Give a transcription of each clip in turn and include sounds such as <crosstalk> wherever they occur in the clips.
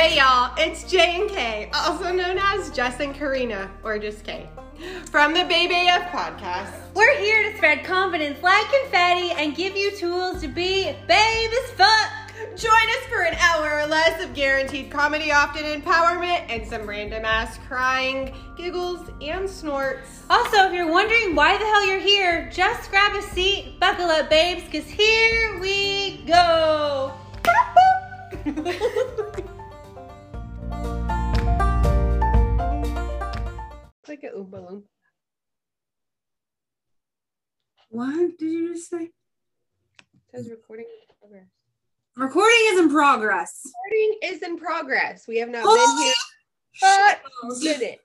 Hey y'all, it's J and K, also known as Jess and Karina, or just K, from the Babe AF podcast. We're here to spread confidence like confetti and give you tools to be babe as fuck. Join us for an hour or less of guaranteed comedy, often empowerment, and some random ass crying, giggles, and snorts. Also, if you're wondering why the hell you're here, just grab a seat, buckle up, babes, because here we go. <laughs> like a Oompa Loompa. What did you just say? It says recording in progress. Recording is in progress. Recording is in progress. We have not Oh, been here, but did it.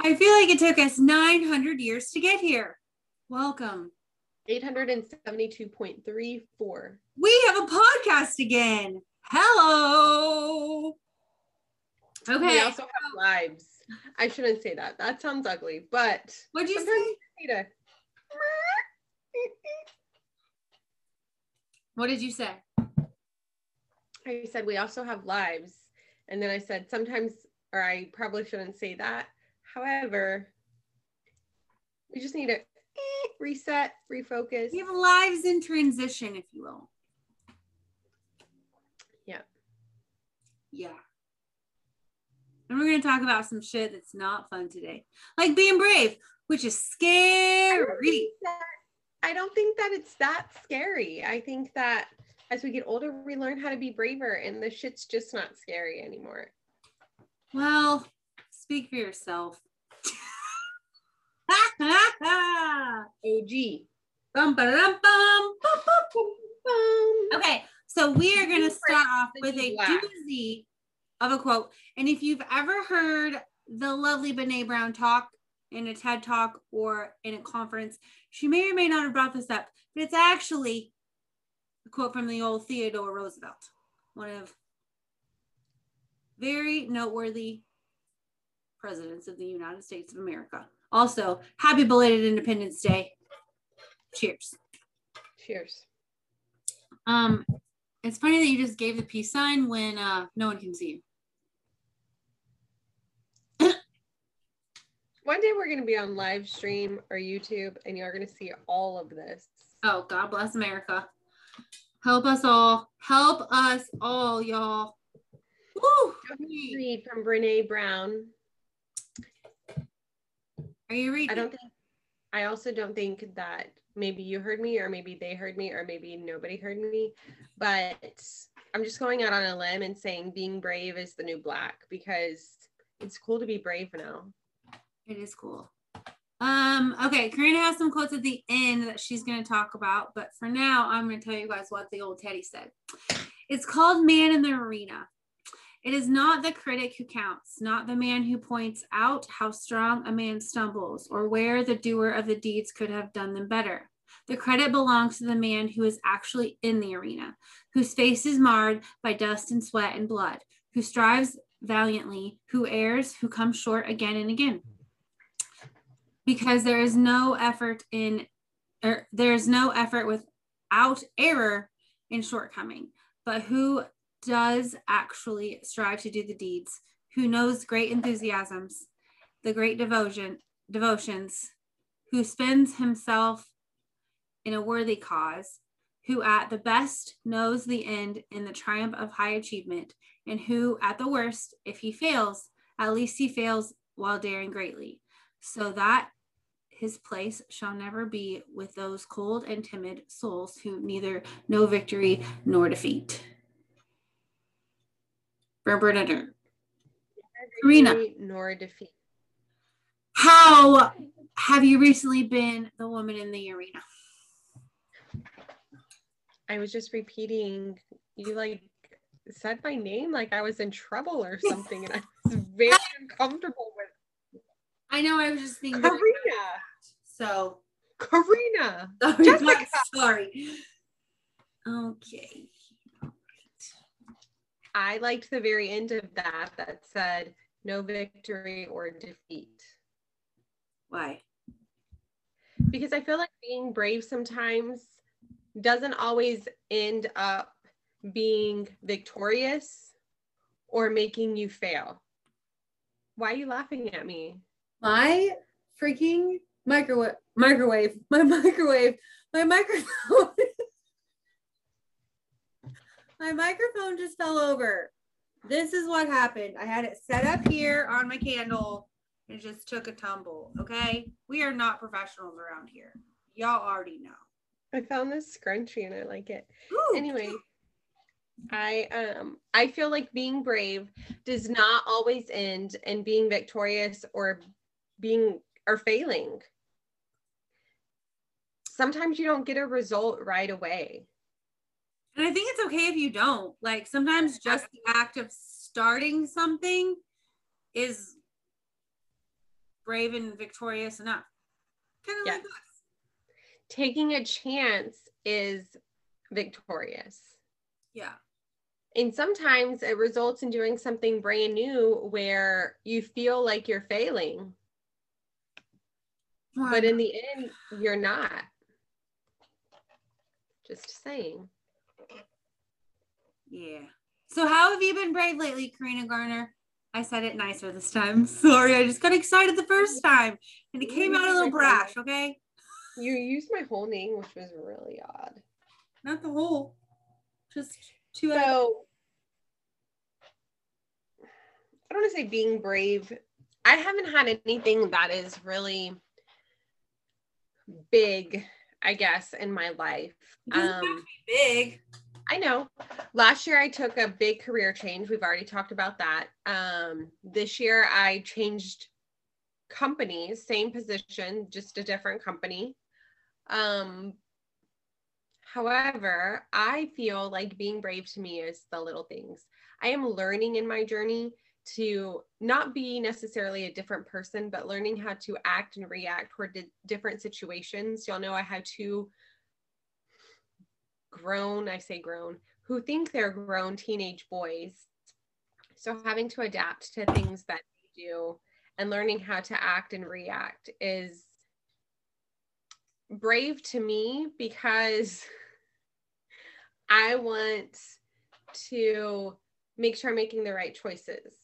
I feel like it took us 900 years to get here. Welcome. 872.34. We have a podcast again. Hello. Okay. We also have lives. I shouldn't say that. That sounds ugly, but What'd you say? What did you say? I said we also have lives. And then I said sometimes, or I probably shouldn't say that. However, we just need to reset, refocus. We have lives in transition, if you will. Yeah. Yeah. And we're going to talk about some shit that's not fun today, like being brave, which is scary. I don't think that it's that scary. I think that as we get older, we learn how to be braver, and the shit's just not scary anymore. Well, speak for yourself. <laughs> OG. Bum, ba-dum, bum. Um, Okay, so we are going to start off with a doozy of a quote. And if you've ever heard the lovely Brene Brown talk in a TED talk or in a conference, she may or may not have brought this up, but it's actually a quote from the old Theodore Roosevelt, one of very noteworthy presidents of the United States of America. Also, happy belated Independence Day. Cheers. Cheers. Um, it's funny that you just gave the peace sign when uh no one can see you. <coughs> One day we're going to be on live stream or YouTube, and you're going to see all of this. Oh, God bless America. Help us all. Help us all, y'all. Woo! Read from Brene Brown. Are you reading? I don't think. I also don't think that maybe you heard me, or maybe they heard me, or maybe nobody heard me. But I'm just going out on a limb and saying being brave is the new black because it's cool to be brave now. It is cool. Um, okay, Karina has some quotes at the end that she's going to talk about, but for now, I'm going to tell you guys what the old Teddy said. It's called Man in the Arena. It is not the critic who counts, not the man who points out how strong a man stumbles or where the doer of the deeds could have done them better. The credit belongs to the man who is actually in the arena, whose face is marred by dust and sweat and blood, who strives valiantly, who errs, who comes short again and again because there is no effort in or there is no effort without error in shortcoming but who does actually strive to do the deeds who knows great enthusiasms the great devotion devotions who spends himself in a worthy cause who at the best knows the end in the triumph of high achievement and who at the worst if he fails at least he fails while daring greatly so that his place shall never be with those cold and timid souls who neither know victory nor defeat. Karina, Victory Nor defeat. how have you recently been the woman in the arena? I was just repeating. You like said my name like I was in trouble or <laughs> something, and I was very uncomfortable with I know I was just thinking. Karina. So Karina. <laughs> sorry, Jessica. sorry. Okay. I liked the very end of that that said no victory or defeat. Why? Because I feel like being brave sometimes doesn't always end up being victorious or making you fail? Why are you laughing at me? My freaking microwave, microwave, my <laughs> microwave, my microphone. My microphone just fell over. This is what happened. I had it set up here on my candle and it just took a tumble. Okay. We are not professionals around here. Y'all already know. I found this scrunchie and I like it. Ooh, Anyway, I um I feel like being brave does not always end in being victorious or being or failing. Sometimes you don't get a result right away. And I think it's okay if you don't. Like sometimes just the act of starting something is brave and victorious enough. Kind of Yeah. like us. Taking a chance is victorious. Yeah. And sometimes it results in doing something brand new where you feel like you're failing, but in the end, you're not. Just saying. Yeah. So how have you been brave lately, Karina Garner? I said it nicer this time. <laughs> Sorry, I just got excited the first time and it came out a little brash, okay? You used my whole name, which was really odd. Not the whole. Just two out So I don't want to say being brave. I haven't had anything that is really big, I guess, in my life. It doesn't have to Um, be big. I know. Last year I took a big career change. We've already talked about that. Um, this year I changed companies, same position, just a different company. Um, however, I feel like being brave to me is the little things. I am learning in my journey to not be necessarily a different person, but learning how to act and react toward di- different situations. Y'all know I had two grown, I say grown, who think they're grown teenage boys. So having to adapt to things that they do and learning how to act and react is brave to me because <laughs> I want to make sure I'm making the right choices.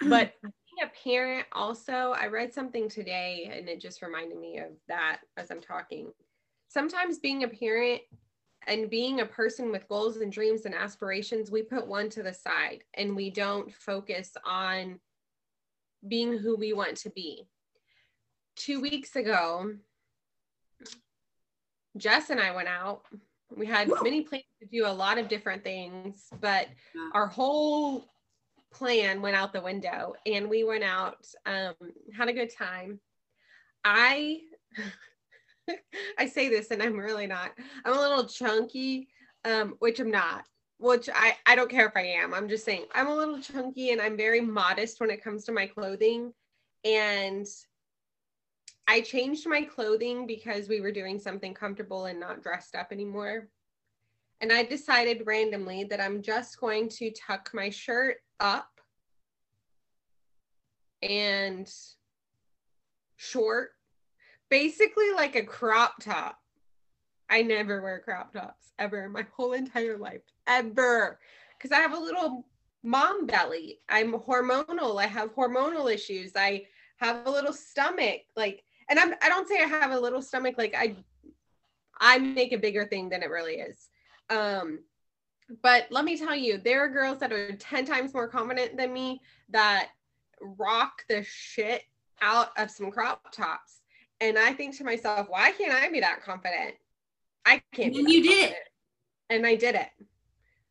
But <clears throat> being a parent, also, I read something today and it just reminded me of that as I'm talking. Sometimes being a parent and being a person with goals and dreams and aspirations, we put one to the side and we don't focus on being who we want to be. Two weeks ago, Jess and I went out. We had many plans to do a lot of different things, but our whole plan went out the window and we went out, um, had a good time. I <laughs> I say this and I'm really not. I'm a little chunky, um, which I'm not. Which I, I don't care if I am. I'm just saying I'm a little chunky and I'm very modest when it comes to my clothing. And I changed my clothing because we were doing something comfortable and not dressed up anymore. And I decided randomly that I'm just going to tuck my shirt up and short, basically like a crop top. I never wear crop tops ever in my whole entire life, ever. Because I have a little mom belly. I'm hormonal. I have hormonal issues. I have a little stomach. Like, and I'm I don't say I have a little stomach, like I I make a bigger thing than it really is. Um, but let me tell you, there are girls that are 10 times more confident than me that rock the shit out of some crop tops. And I think to myself, why can't I be that confident? I can't. And you did it. And I did it.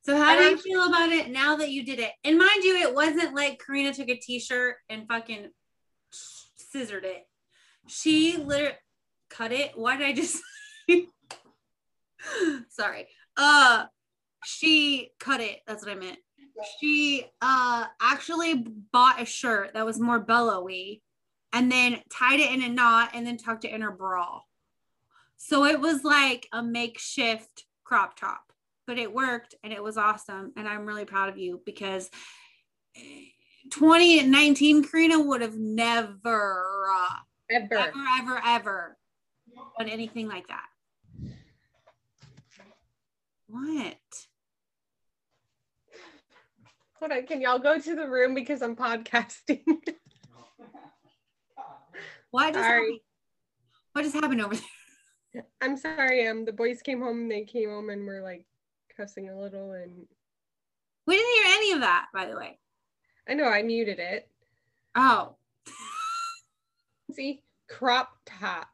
So how do And you I'm- feel about it now that you did it? And mind you, it wasn't like Karina took a t-shirt and fucking scissored it. She literally cut it. Why did I just <laughs> sorry. Uh she cut it. That's what I meant. She uh actually bought a shirt that was more bellowy and then tied it in a knot and then tucked it in her bra. So it was like a makeshift crop top, but it worked and it was awesome. And I'm really proud of you because eh, 2019 Karina would have never, uh, Ever. ever, ever, ever done anything like that. What? Hold on, can y'all go to the room because I'm podcasting? <laughs> What just Sorry. happened? What just happened over there? I'm sorry. Um, the boys came home. and They came home and were like cussing a little, and We didn't hear any of that, by the way. I know I muted it. Oh, See, crop top.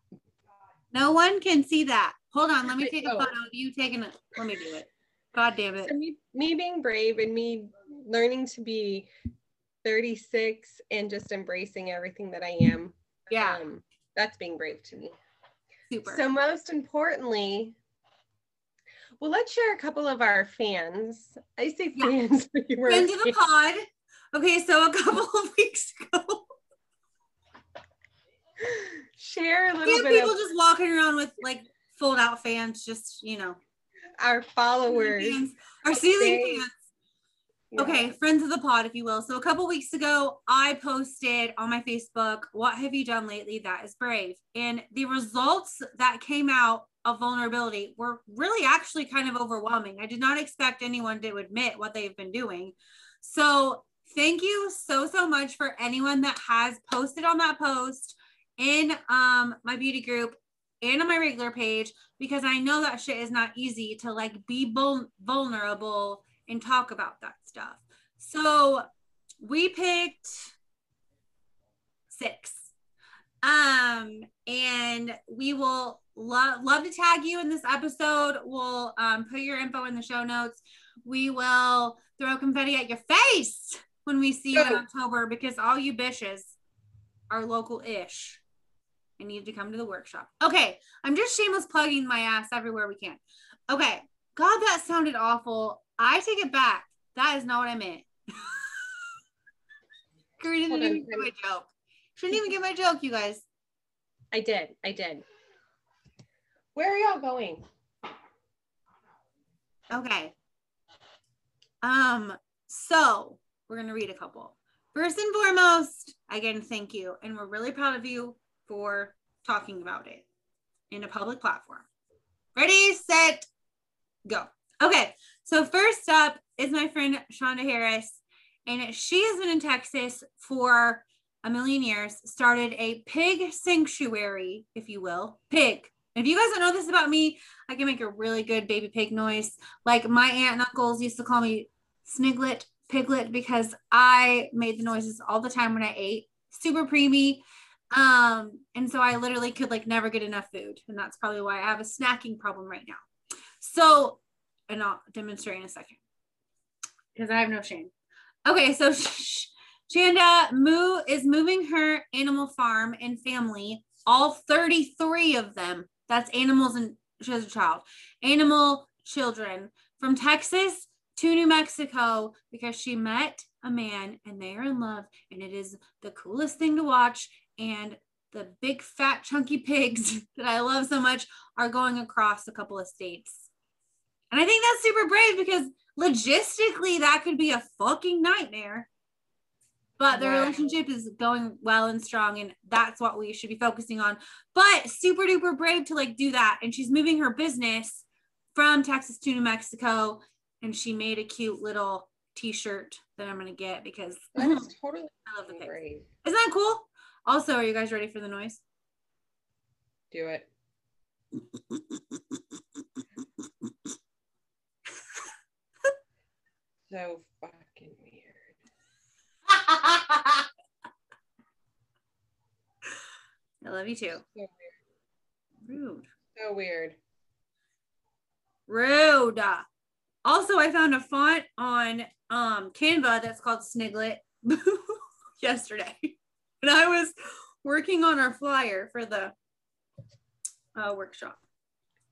no one can see that. Hold on, let me take a photo of you taking it. Let me do it. God damn it. So me, me being brave and me learning to be 36 and just embracing everything that I am. Yeah, Um, that's being brave to me. super. So most importantly, well, let's share a couple of our fans. I say Yeah. fans. <laughs> you were Friends of the pod. Okay, so a couple <laughs> of weeks ago, share a little bit people of just walking around with like fold out fans, just you know, our followers. fans, our ceiling They- fans. Okay, friends of the pod, if you will. So a couple weeks ago, I posted on my Facebook, "What have you done lately that is brave?" And the results that came out of vulnerability were really actually kind of overwhelming. I did not expect anyone to admit what they've been doing. So thank you so so much for anyone that has posted on that post in um my beauty group and on my regular page because I know that shit is not easy to like be vul- vulnerable and talk about that stuff. So we picked six. Um, and we will lo- love to tag you in this episode. We'll um, put your info in the show notes. We will throw confetti at your face when we see you in October because all you bitches are local ish and need to come to the workshop. Okay, I'm just shameless plugging my ass everywhere we can. Okay, God, that sounded awful. I take it back. That is not what I meant. <laughs> Karina didn't even get my joke. She didn't even get my joke, you guys. I did. I did. Where are y'all going? Okay. Um, so we're gonna read a couple. First and foremost, again, thank you. And we're really proud of you for talking about it in a public platform. Ready, set, go. Okay, so first up is my friend Shonda Harris, and she has been in Texas for a million years, started a pig sanctuary, if you will. Pig. If you guys don't know this about me, I can make a really good baby pig noise. Like my aunt and uncles used to call me Sniglet, Piglet, because I made the noises all the time when I ate. Super preemie. Um, and so I literally could like never get enough food. And that's probably why I have a snacking problem right now. So, and I'll demonstrate in a second because I have no shame. Okay, so <laughs> Shanda Moo is moving her animal farm and family, all 33 of them. That's animals and she has a child, animal children from Texas to New Mexico because she met a man and they are in love. And it is the coolest thing to watch. And the big, fat, chunky pigs <laughs> that I love so much are going across a couple of states. And I think that's super brave because logistically that could be a fucking nightmare. But the relationship is going well and strong, and that's what we should be focusing on. But super duper brave to like do that. And she's moving her business from Texas to New Mexico. And she made a cute little t-shirt that I'm gonna get because That is totally I love the brave. Isn't that cool? Also, are you guys ready for the noise? Do it. <laughs> so fucking weird. <laughs> I love you too. So weird. Rude. So weird. Rude. Also, I found a font on um Canva that's called Sniglet <laughs> yesterday. And I was working on our flyer for the uh, workshop.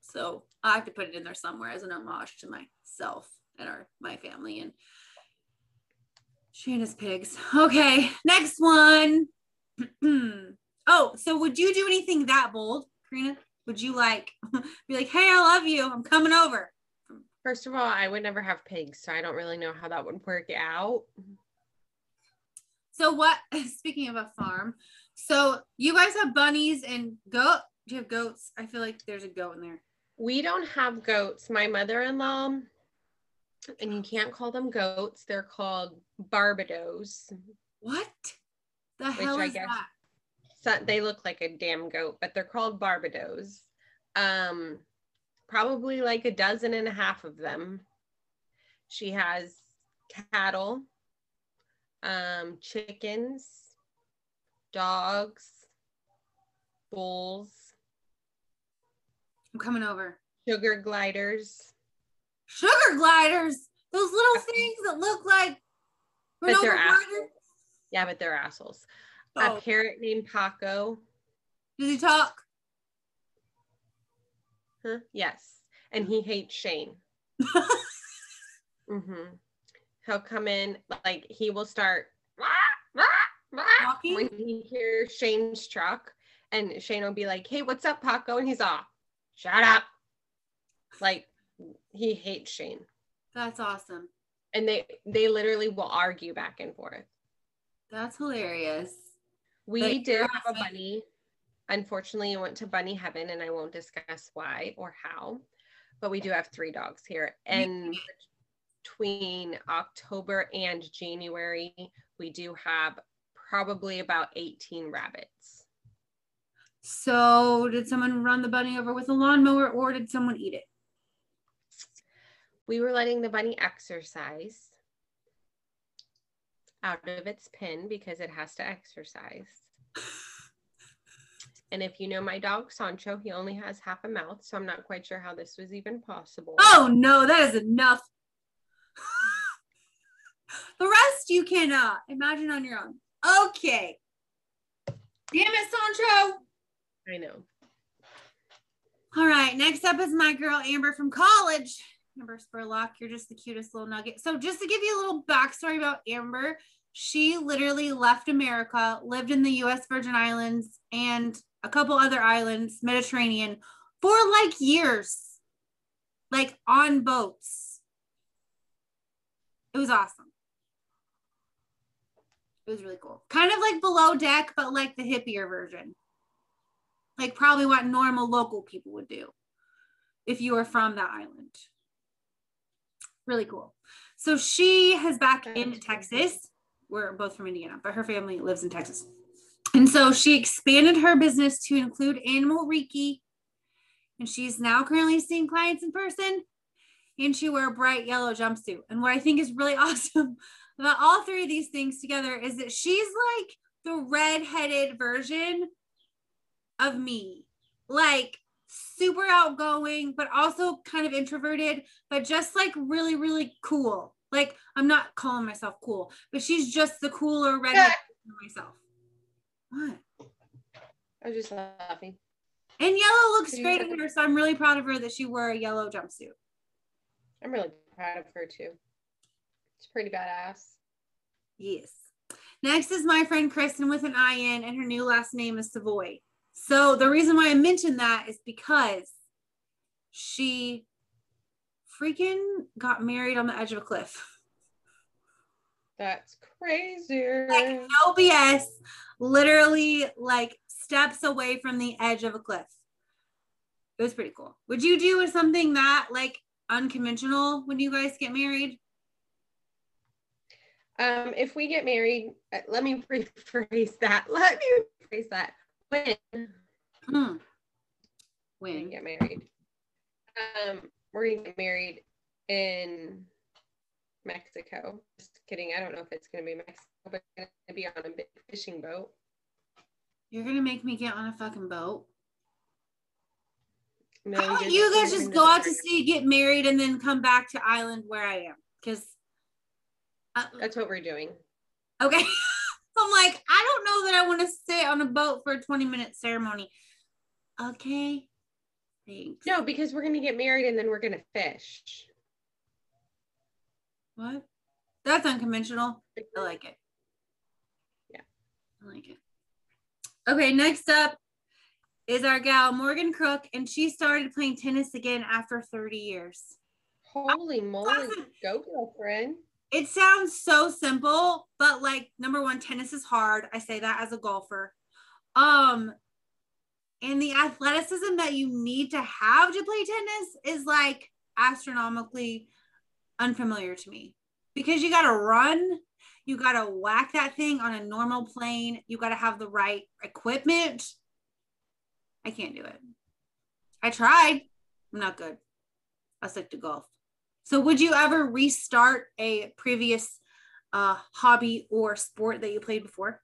So I have to put it in there somewhere as an homage to myself and our my family and Shanna's pigs. Okay, next one. <clears throat> oh, so would you do anything that bold, Karina? Would you like <laughs> be like, hey, I love you. I'm coming over. First of all, I would never have pigs, so I don't really know how that would work out. So what <laughs> speaking of a farm, so you guys have bunnies and goat. Do you have goats? I feel like there's a goat in there. We don't have goats. My mother-in-law and you can't call them goats. They're called Barbados. What the hell I is guess- that? So they look like a damn goat, but they're called Barbados. Um, probably like a dozen and a half of them. She has cattle, um, chickens, dogs, bulls, I'm coming over. sugar gliders. Sugar gliders. Those little things that look like But they're Granola ass- Yeah, but they're assholes. Oh, A parrot named Paco. does he talk? Huh? Yes. And he hates Shane. <laughs> hmm He'll come in, like, he will start Walking? when he hears Shane's truck. And Shane will be like, hey, what's up, Paco? And he's off. Shut up. Like, he hates Shane. That's awesome. And they they literally will argue back and forth. That's hilarious. We But did have a bunny. Unfortunately, it went to bunny heaven, and I won't discuss why or how. But we do have three dogs here, and between October and January, we do have probably about 18 rabbits. So, did someone run the bunny over with a lawnmower or did someone eat it? We were letting the bunny exercise out of its pen because it has to exercise. <laughs> And if you know my dog Sancho, he only has half a mouth, so I'm not quite sure how this was even possible. Oh no, that is enough. <laughs> the rest you cannot uh, imagine on your own. Okay. Damn it, Sancho. I know. All right, next up is my girl Amber from college. Amber Spurlock, you're just the cutest little nugget. So, just to give you a little backstory about Amber, she literally left America, lived in the US Virgin Islands and a couple other islands, Mediterranean, for like years, like on boats. It was awesome. It was really cool. Kind of like below deck, but like the hippier version like probably what normal local people would do if you were from that island. Really cool. So she has back That's in. Texas. We're both from Indiana, but her family lives in Texas. And so she expanded her business to include animal Reiki. And she's now currently seeing clients in person. And she wore a bright yellow jumpsuit. And what I think is really <laughs> awesome about all three of these things together is that she's like the red-headed version of me. Like super outgoing, but also kind of introverted, but just like really, really cool. Like I'm not calling myself cool, but she's just the cooler redhead version of myself. What? I was just laughing. And yellow looks Could great look on her, so I'm really proud of her that she wore a yellow jumpsuit. I'm really proud of her too. It's pretty badass. Yes. Next is my friend Kristen with an I in, and her new last name is Savoy. So the reason why I mentioned that is because she freaking got married on the edge of a cliff. That's crazy. Like no BS, literally like steps away from the edge of a cliff. It was pretty cool. Would you do something that like unconventional when you guys get married? Um, if we get married, uh, let me rephrase that. <laughs> Let me rephrase that. When Hmm. When? get married, um, we're gonna get married in Mexico. Just kidding. I don't know if it's gonna be Mexico, but it's gonna be on a big fishing boat. You're gonna make me get on a fucking boat. No, How about you're guys just go out to sea, get married, and then come back to island where I am? Because, uh, That's what we're doing. okay. <laughs> I'm like, I don't know that I want to sit on a boat for a 20 minute ceremony. Okay. Thanks. No, because we're gonna get married and then we're gonna fish. What? That's unconventional. I like it. Yeah. I like it. Okay, next up is our gal Morgan Crook, and she started playing tennis again after 30 years. Holy moly, go girlfriend. It sounds so simple, but like number one, tennis is hard. I say that as a golfer. Um, and the athleticism that you need to have to play tennis is like astronomically unfamiliar to me because you got to run, you got to whack that thing on a normal plane, you got to have the right equipment. I can't do it. I tried. I'm not good. I'll stick to golf. So, would you ever restart a previous uh, hobby or sport that you played before?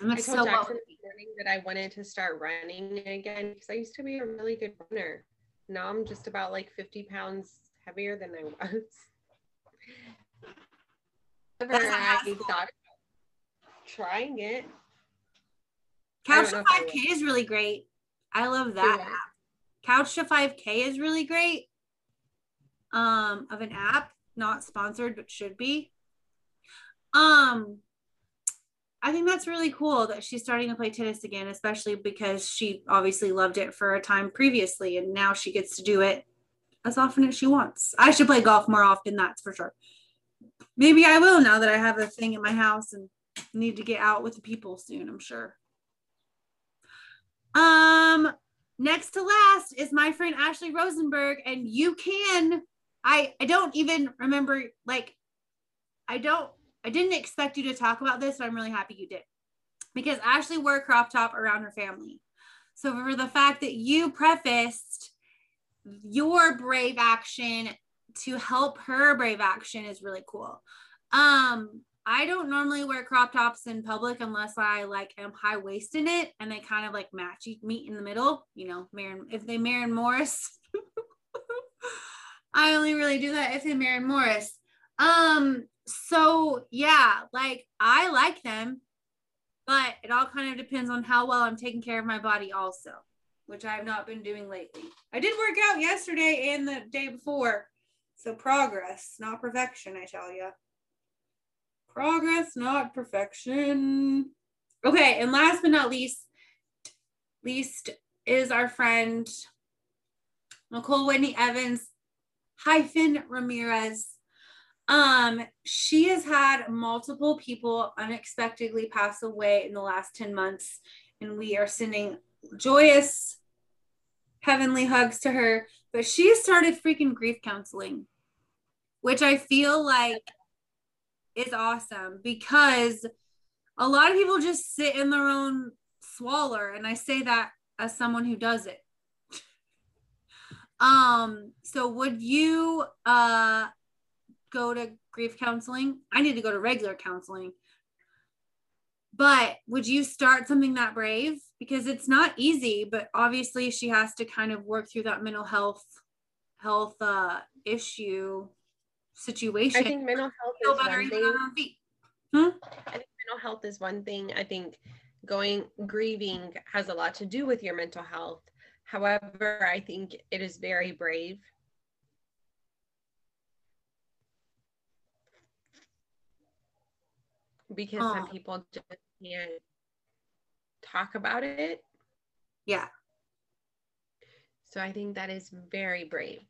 I'm I told so Jackson this morning that I wanted to start running again because I used to be a really good runner. Now I'm just about like 50 pounds heavier than I was. <laughs> I thought trying it. Couch to 5K is really great. I love that yeah. app. Couch to 5K is really great. Um, of an app, not sponsored, but should be. Um, I think that's really cool that she's starting to play tennis again, especially because she obviously loved it for a time previously, and now she gets to do it as often as she wants. I should play golf more often, that's for sure. Maybe I will now that I have a thing in my house and need to get out with the people soon, I'm sure. Um, next to last is my friend Ashley Rosenberg, and you can. I I don't even remember like I don't I didn't expect you to talk about this, but I'm really happy you did. Because Ashley wore a crop top around her family. So for the fact that you prefaced your brave action to help her brave action is really cool. Um, I don't normally wear crop tops in public unless I like am high waisted in it and they kind of like match meet in the middle. You know, Maren, if they Maren Morris, <laughs> I only really do that if they Maren Morris. Um, so yeah, like I like them, but it all kind of depends on how well I'm taking care of my body, also, which I have not been doing lately. I did work out yesterday and the day before, so progress, not perfection, I tell you. Progress, not perfection. Okay, and last but not least, least is our friend Nicole Whitney Evans hyphen Ramirez um, she has had multiple people unexpectedly pass away in the last 10 months, and we are sending joyous, heavenly hugs to her. But she started freaking grief counseling, which I feel like is awesome because a lot of people just sit in their own swaller, and I say that as someone who does it. Um, so would you uh go to grief counseling. I need to go to regular counseling. But would you start something that brave? Because it's not easy, but obviously she has to kind of work through that mental health health uh, issue situation. I think mental health is one thing. Hmm? I think mental health is one thing. I think going grieving has a lot to do with your mental health. However, I think it is very brave because oh. some um, people just can't talk about it. Yeah. So I think that is very brave.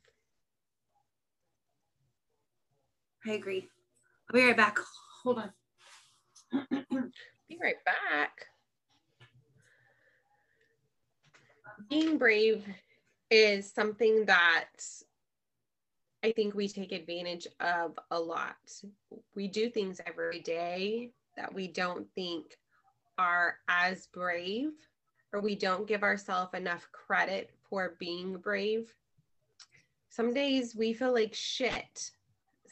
I agree. I'll be right back. Hold on. <clears throat> be right back. Being brave is something that I think we take advantage of a lot. We do things every day that we don't think are as brave, or we don't give ourselves enough credit for being brave. Some days we feel like shit.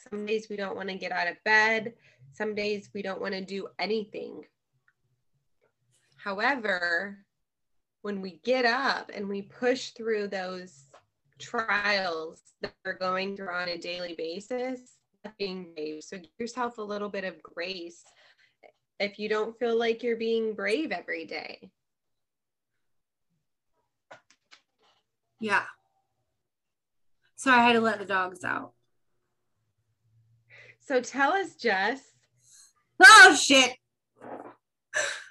Some days we don't want to get out of bed. Some days we don't want to do anything. However, when we get up and we push through those trials that are going through on a daily basis, being brave. So give yourself a little bit of grace if you don't feel like you're being brave every day. Yeah. So I had to let the dogs out. So tell us, Jess. Oh shit.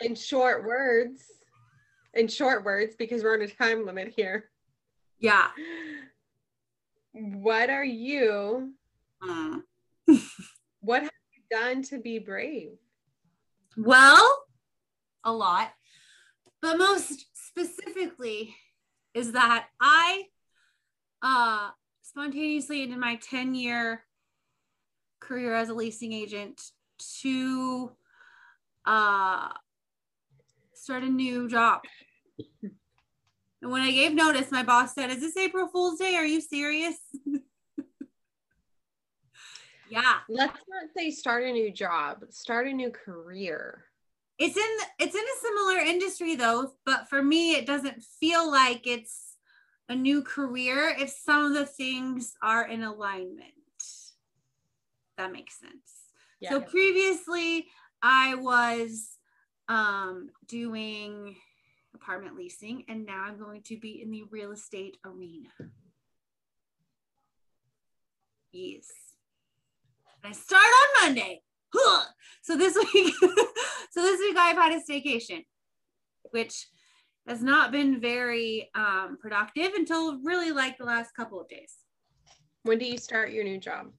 In short words, in short words, because we're on a time limit here. Yeah. What are you? Mm. <laughs> what have you done to be brave? Well, a lot. But most specifically is that I uh spontaneously in my 10 year career as a leasing agent to uh, start a new job. And when I gave notice, my boss said, Is this April Fool's Day? Are you serious? <laughs> yeah. Let's not say start a new job, start a new career. It's in it's in a similar industry though, but for me it doesn't feel like it's a new career if some of the things are in alignment. That makes sense. Yeah. So previously I was um, doing apartment leasing, and now I'm going to be in the real estate arena. Yes. And I start on Monday. So this <laughs> week, so this week I've had a staycation, which has not been very um, productive until really like the last couple of days. When do you start your new job?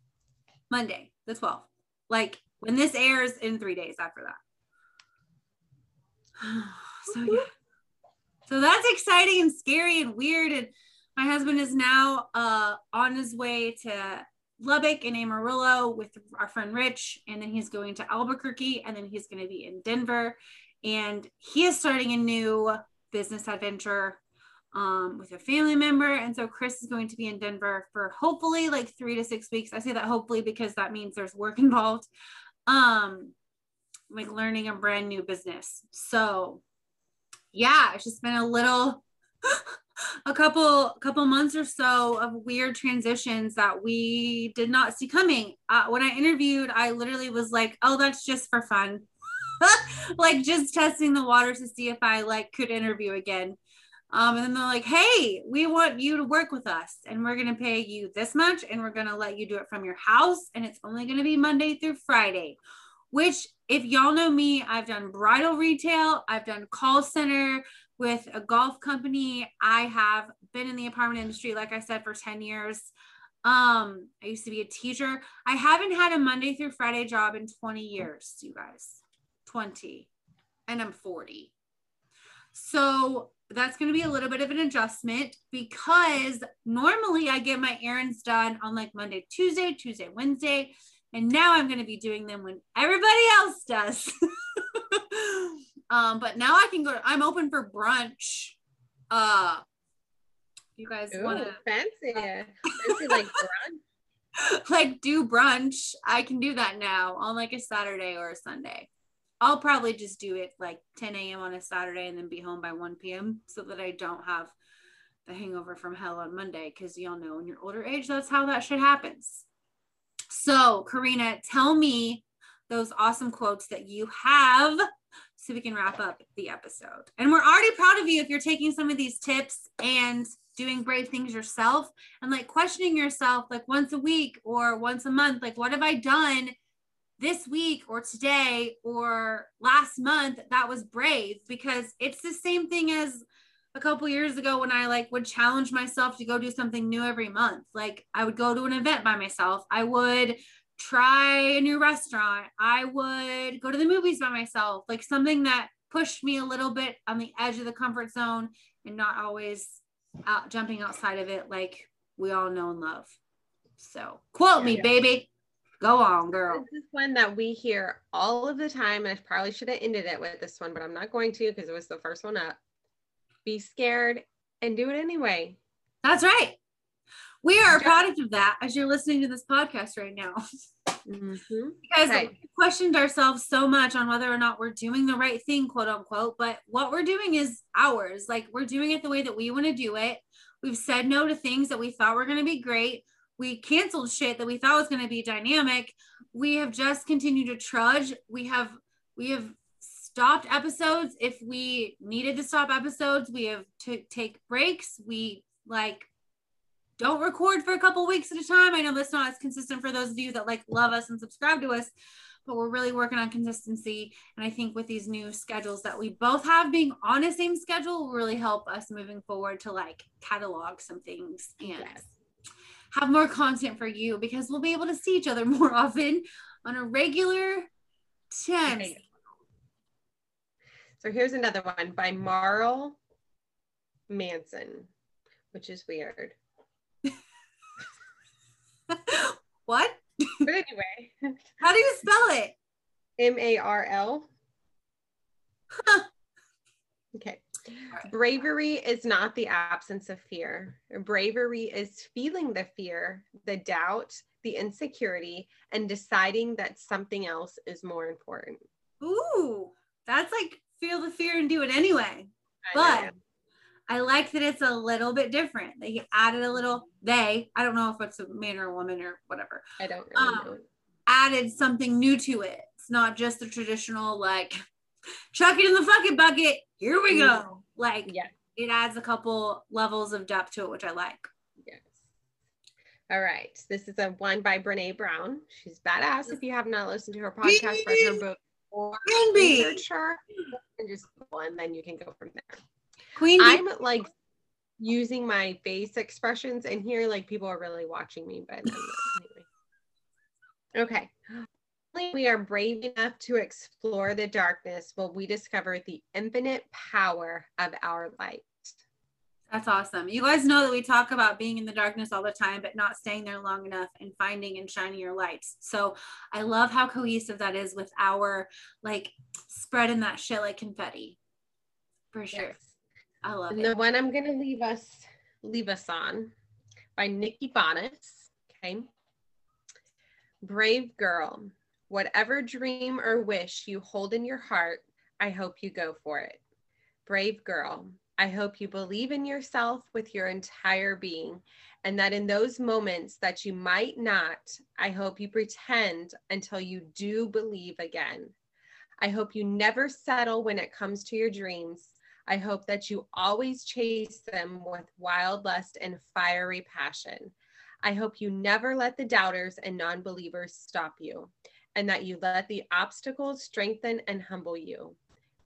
Monday, the 12th. Like when this airs in three days after that. <sighs> so yeah. So that's exciting and scary and weird. And my husband is now uh, on his way to Lubbock and Amarillo with our friend Rich, and then he's going to Albuquerque, and then he's going to be in Denver, and he is starting a new business adventure um, with a family member. And so Chris is going to be in Denver for hopefully like three to six weeks. I say that hopefully because that means there's work <laughs> involved um like learning a brand new business. So yeah it's just been a little <laughs> a couple couple months or so of weird transitions that we did not see coming. Uh, when i interviewed i literally was like oh that's just for fun. <laughs> Like just testing the water to see if i like could interview again. Um, and then they're like hey we want you to work with us and we're going to pay you this much and we're going to let you do it from your house and it's only going to be monday through friday which if y'all know me, I've done bridal retail, I've done call center with a golf company. I have been in the apartment industry, like I said, for 10 years. Um, I used to be a teacher. I haven't had a Monday through Friday job in 20 years, you guys. 20. And I'm 40. So that's going to be a little bit of an adjustment because normally I get my errands done on like Monday, Tuesday, Tuesday, Wednesday. And now I'm going to be doing them when everybody else does. <laughs> um, but now I can go, I'm open for brunch. Uh, you guys want to fancy, <laughs> fancy like brunch? <laughs> like do brunch. I can do that now on like a Saturday or a Sunday. I'll probably just do it like 10 a.m. on a Saturday and then be home by 1 p.m. so that I don't have the hangover from hell on Monday. Cause y'all know in your older age, that's how that shit happens. So, Karina, tell me those awesome quotes that you have so we can wrap up the episode. And we're already proud of you if you're taking some of these tips and doing brave things yourself and like questioning yourself like once a week or once a month like what have I done this week or today or last month that was brave because it's the same thing as a couple years ago when I like would challenge myself to go do something new every month. Like I would go to an event by myself. I would try a new restaurant. I would go to the movies by myself. Like something that pushed me a little bit on the edge of the comfort zone and not always out jumping outside of it like we all know and love. So quote me, baby. Go on, girl. This is one that we hear all of the time. And I probably should have ended it with this one, but I'm not going to because it was the first one up be scared and do it anyway. That's right. We are a product of that as you're listening to this podcast right now. <laughs> Mm-hmm. because right. we questioned ourselves so much on whether or not we're doing the right thing, quote unquote. But what we're doing is ours. Like we're doing it the way that we want to do it. We've said no to things that we thought were going to be great. We canceled shit that we thought was going to be dynamic. We have just continued to trudge. We have we have stopped episodes if we needed to stop episodes. We have to take breaks. We like don't record for a couple weeks at a time. I know that's not as consistent for those of you that like love us and subscribe to us, but we're really working on consistency. And I think with these new schedules that we both have being on the same schedule will really help us moving forward to like catalog some things and yes. have more content for you because we'll be able to see each other <laughs> more often on a regular time. So here's another one by Marl Manson, which is weird. <laughs> what? But anyway, <laughs> How do you spell it? M A R L. Huh. <laughs> Okay. Bravery is not the absence of fear. Bravery is feeling the fear, the doubt, the insecurity, and deciding that something else is more important. Ooh, that's like feel the fear and do it anyway. I But know. I like that it's a little bit different. They added a little, they, I don't know if it's a man or a woman or whatever, I don't really um, know. added something new to it. It's not just the traditional, like, <laughs> chuck it in the fucking bucket. Here we go. Like, Yeah. it adds a couple levels of depth to it, which I like. Yes. All right. This is a one by Brene Brown. She's badass. If you have not listened to her podcast, read her book, or Queen bee. research and just one, then you can go from there. Queen. I'm like using my face expressions, and here, like people are really watching me, but I'm anyway. Okay. We are brave enough to explore the darkness will we discover the infinite power of our light. That's awesome. You guys know that we talk about being in the darkness all the time, but not staying there long enough and finding and shining your lights. So I love how cohesive that is with our like spreading that shit like confetti. For sure. Yes. I love And it. the one I'm gonna leave us leave us on by Nikki Banas. Okay. Brave girl, whatever dream or wish you hold in your heart, I hope you go for it. Brave girl, I hope you believe in yourself with your entire being, and that in those moments that you might not, I hope you pretend until you do believe again. I hope you never settle when it comes to your dreams. I hope that you always chase them with wild lust and fiery passion. I hope you never let the doubters and non believers stop you, and that you let the obstacles strengthen and humble you.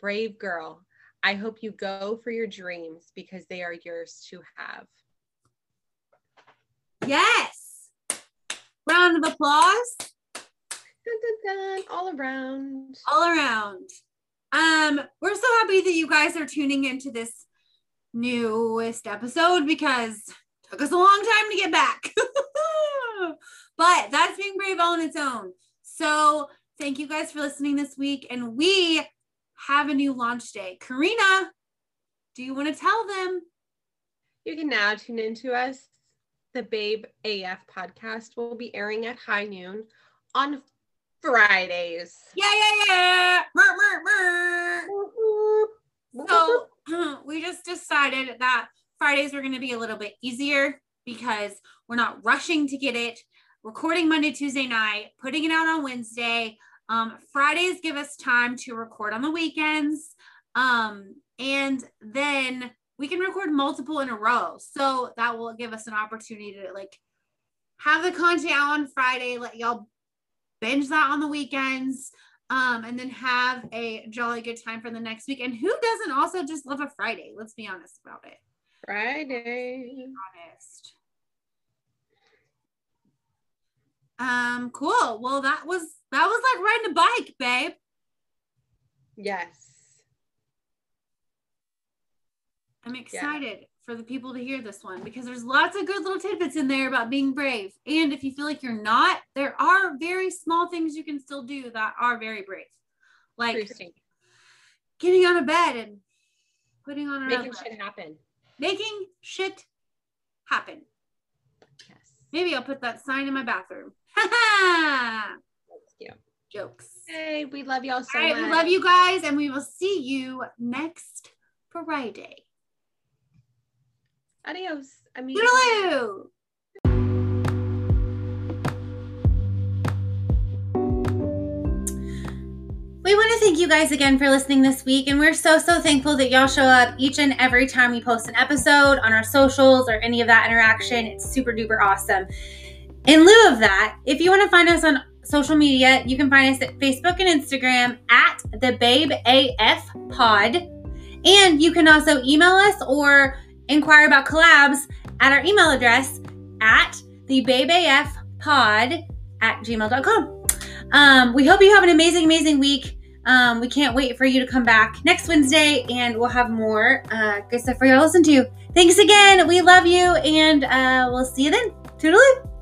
Brave girl, I hope you go for your dreams because they are yours to have. Yes. Round of applause Dun, dun, dun, all around. all around. Um, we're so happy that you guys are tuning into this newest episode because it took us a long time to get back. <laughs> but that's being brave all on its own. So thank you guys for listening this week. And we have a new launch day. Karina, do you want to tell them? You can now tune into us. The Babe AF podcast will be airing at high noon on Fridays. Yeah, yeah, yeah. Mer, mer, mer. So <clears throat> we just decided that Fridays were going to be a little bit easier because we're not rushing to get it. Recording Monday, Tuesday night, putting it out on Wednesday. Um, Fridays give us time to record on the weekends. Um, and then we can record multiple in a row. So that will give us an opportunity to like have the content out on Friday, let y'all binge that on the weekends um, and then have a jolly good time for the next week. And who doesn't also just love a Friday? Let's be honest about it. Friday. Honest. Um, cool. Well, that was that was like riding a bike, babe. Yes. I'm excited for the people to hear this one because there's lots of good little tidbits in there about being brave. And if you feel like you're not, there are very small things you can still do that are very brave. Like getting out of bed and putting on a Making shit happen. making shit happen. Yes. Maybe I'll put that sign in my bathroom. Ha <laughs> ha! That's cute. Jokes. Hey, we love y'all so All right, we love you guys, and we will see you next Friday. Adios. I mean, Toodaloo! We want to thank you guys again for listening this week, and we're so, so thankful that y'all show up each and every time we post an episode on our socials or any of that interaction. It's super duper awesome. In lieu of that, if you want to find us on social media, you can find us at Facebook and Instagram at the Babe AF Pod. And you can also email us or inquire about collabs at our email address at the Babe AF pod at gmail.com. Um, we hope you have an amazing, amazing week. Um, we can't wait for you to come back next Wednesday and we'll have more uh, good stuff for you to listen to. Thanks again. We love you and uh, we'll see you then. Toodaloo.